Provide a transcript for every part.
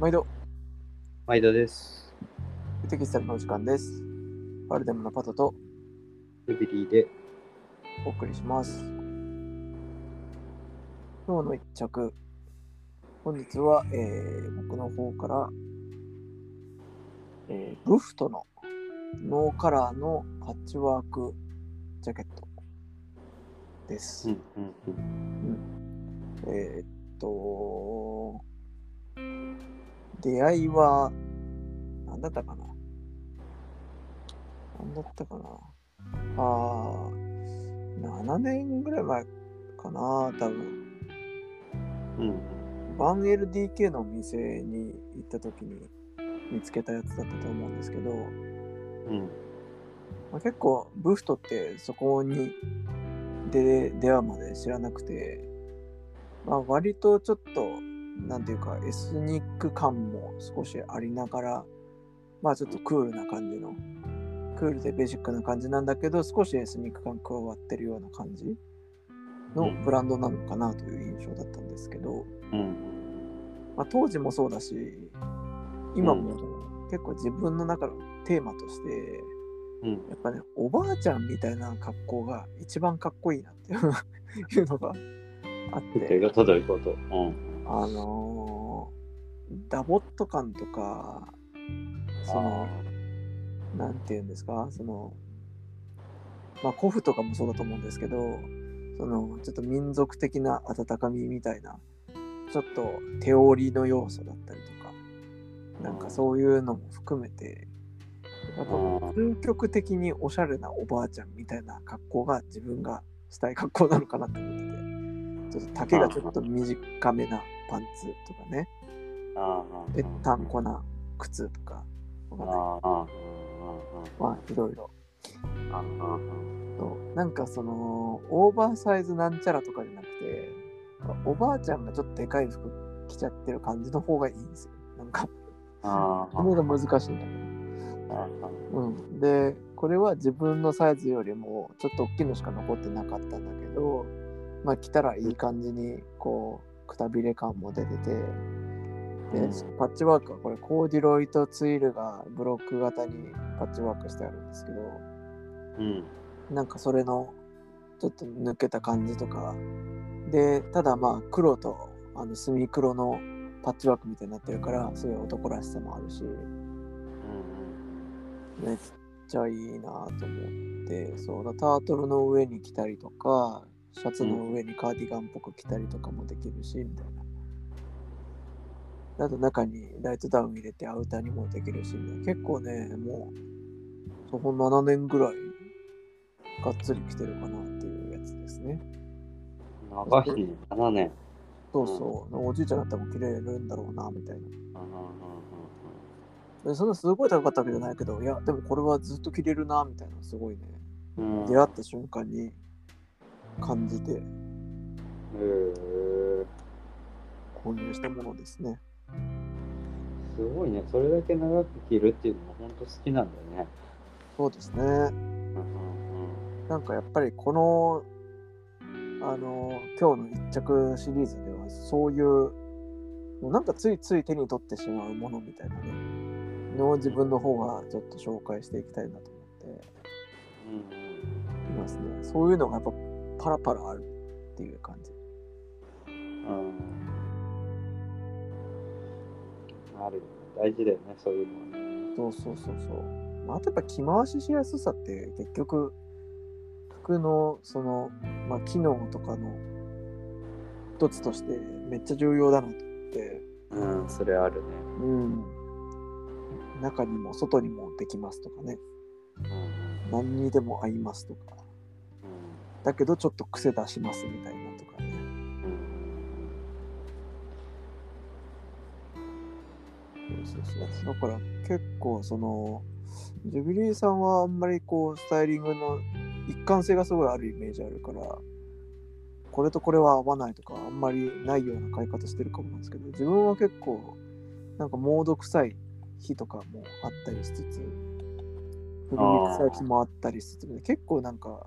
毎度、毎度です。テキスタルのお時間です。パルデムのパトとルビリーで、お送りします。今日の一着、本日は、えー僕の方から、えーブフトのノーカラーのパッチワークジャケットです。うんうんうん。えーっと、出会いは、何だったかな？何だったかな？あー、7年ぐらい前かな多分。うん。バン LDK のお店に行った時に見つけたやつだったと思うんですけど、うん。まあ、結構ブフトってそこに出出会うまで知らなくて、まあ、割とちょっとなんていうかエスニック感も少しありながらまあちょっとクールな感じのクールでベーシックな感じなんだけど少しエスニック感加わってるような感じのブランドなのかなという印象だったんですけど、うん。まあ、当時もそうだし今も結構自分の中のテーマとしてうん。やっぱね、おばあちゃんみたいな格好が一番かっこいいなっていうのがあって、ことどういうこと。うんあのーダボっと感とか、その、なんていうんですか、その、まあ、古布とかもそうだと思うんですけど、その、ちょっと民族的な温かみみたいな、ちょっと手織りの要素だったりとか、なんかそういうのも含めて、やっぱ究極的におしゃれなおばあちゃんみたいな格好が自分がしたい格好なのかなって思ってて、ちょっと丈がちょっと短めなパンツとかね、ぺったんこな靴とか、まあいろいろ。なんかその、オーバーサイズなんちゃらとかじゃなくて、おばあちゃんがちょっとでかい服着ちゃってる感じの方がいいんですよ。なんか、あそれが難しいんだけど。うん、でこれは自分のサイズよりもちょっと大きいのしか残ってなかったんだけどまあ着たらいい感じにこうくたびれ感も出ててでうん。パッチワークはこれコーディロイとツイルがブロック型にパッチワークしてあるんですけどうん。なんかそれのちょっと抜けた感じとか。でただまあ黒とあの墨黒のパッチワークみたいになってるからすごい男らしさもあるしめっちゃいいなと思って、そうだ、タートルの上に着たりとか、シャツの上にカーディガンっぽく着たりとかもできるし、みたいな。あと中にライトダウン入れてアウターにもできるし、結構ね、もう、そこ7年ぐらい、がっつり着てるかなっていうやつですね。長日に7年そうそう、おじいちゃんだったら着れるんだろうな、みたいな。でそんなすごい高かったわけじゃないけど、いや、でもこれはずっと着れるな、みたいな、すごいね。うん出会った瞬間に感じて。購入したものですね。すごいね。それだけ長く着るっていうのも本当好きなんだよね。そうですね。うんなんかやっぱりこの、あの、今日の一着シリーズではそういう、もうなんかついつい手に取ってしまうものみたいなね、のを自分の方がちょっと紹介していきたいなと思ってうん。いますね。そういうのがやっぱパラパラあるっていう感じ。うんあるよね大事だよねそういうのはねそうそうそうそう。まあ、あとやっぱ着回ししやすさって結局服のその、まあ、機能とかの一つとしてめっちゃ重要だなと思って、うんそれあるねうん。中にも外にもできますとかね。うん何にでも合いますとか。だけどちょっと癖出しますみたいなとかね。うんそうそうそう。だから結構その、ジュビリーさんはあんまりこうスタイリングの一貫性がすごいあるイメージあるから、これとこれは合わないとかあんまりないような買い方してるかもなんですけど、自分は結構なんかモード臭い日とかもあったりしつつ、古着臭い日もあったりしつつ、結構なんか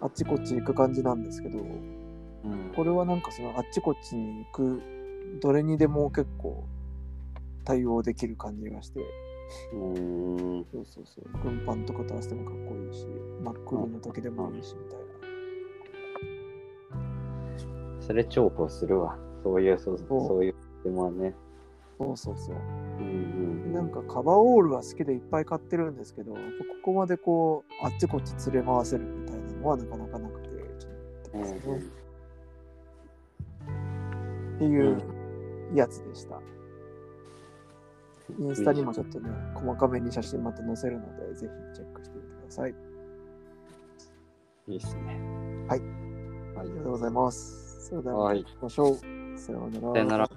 あっちこっち行く感じなんですけど、うんこれはなんかそのあっちこっちに行くどれにでも結構対応できる感じがして、うーん。そうそうそう、軍パンとかと合わせてもかっこいいし、真っ黒の時でもいいし、みたいな。それ重宝するわ。そういう、そうそうそういうでもね。そうそうそう。うんうん。なんかカバーオールは好きでいっぱい買ってるんですけど、ここまでこう、あっちこっち連れ回せるみたいなのはなかなかなくて、気に入ってますね。っていうやつでした。インスタにもちょっとね、細かめに写真また載せるので、ぜひチェックしてみてください。いいっすね。ありがとうございます。それでは、はいましょう。さようなら。さよなら。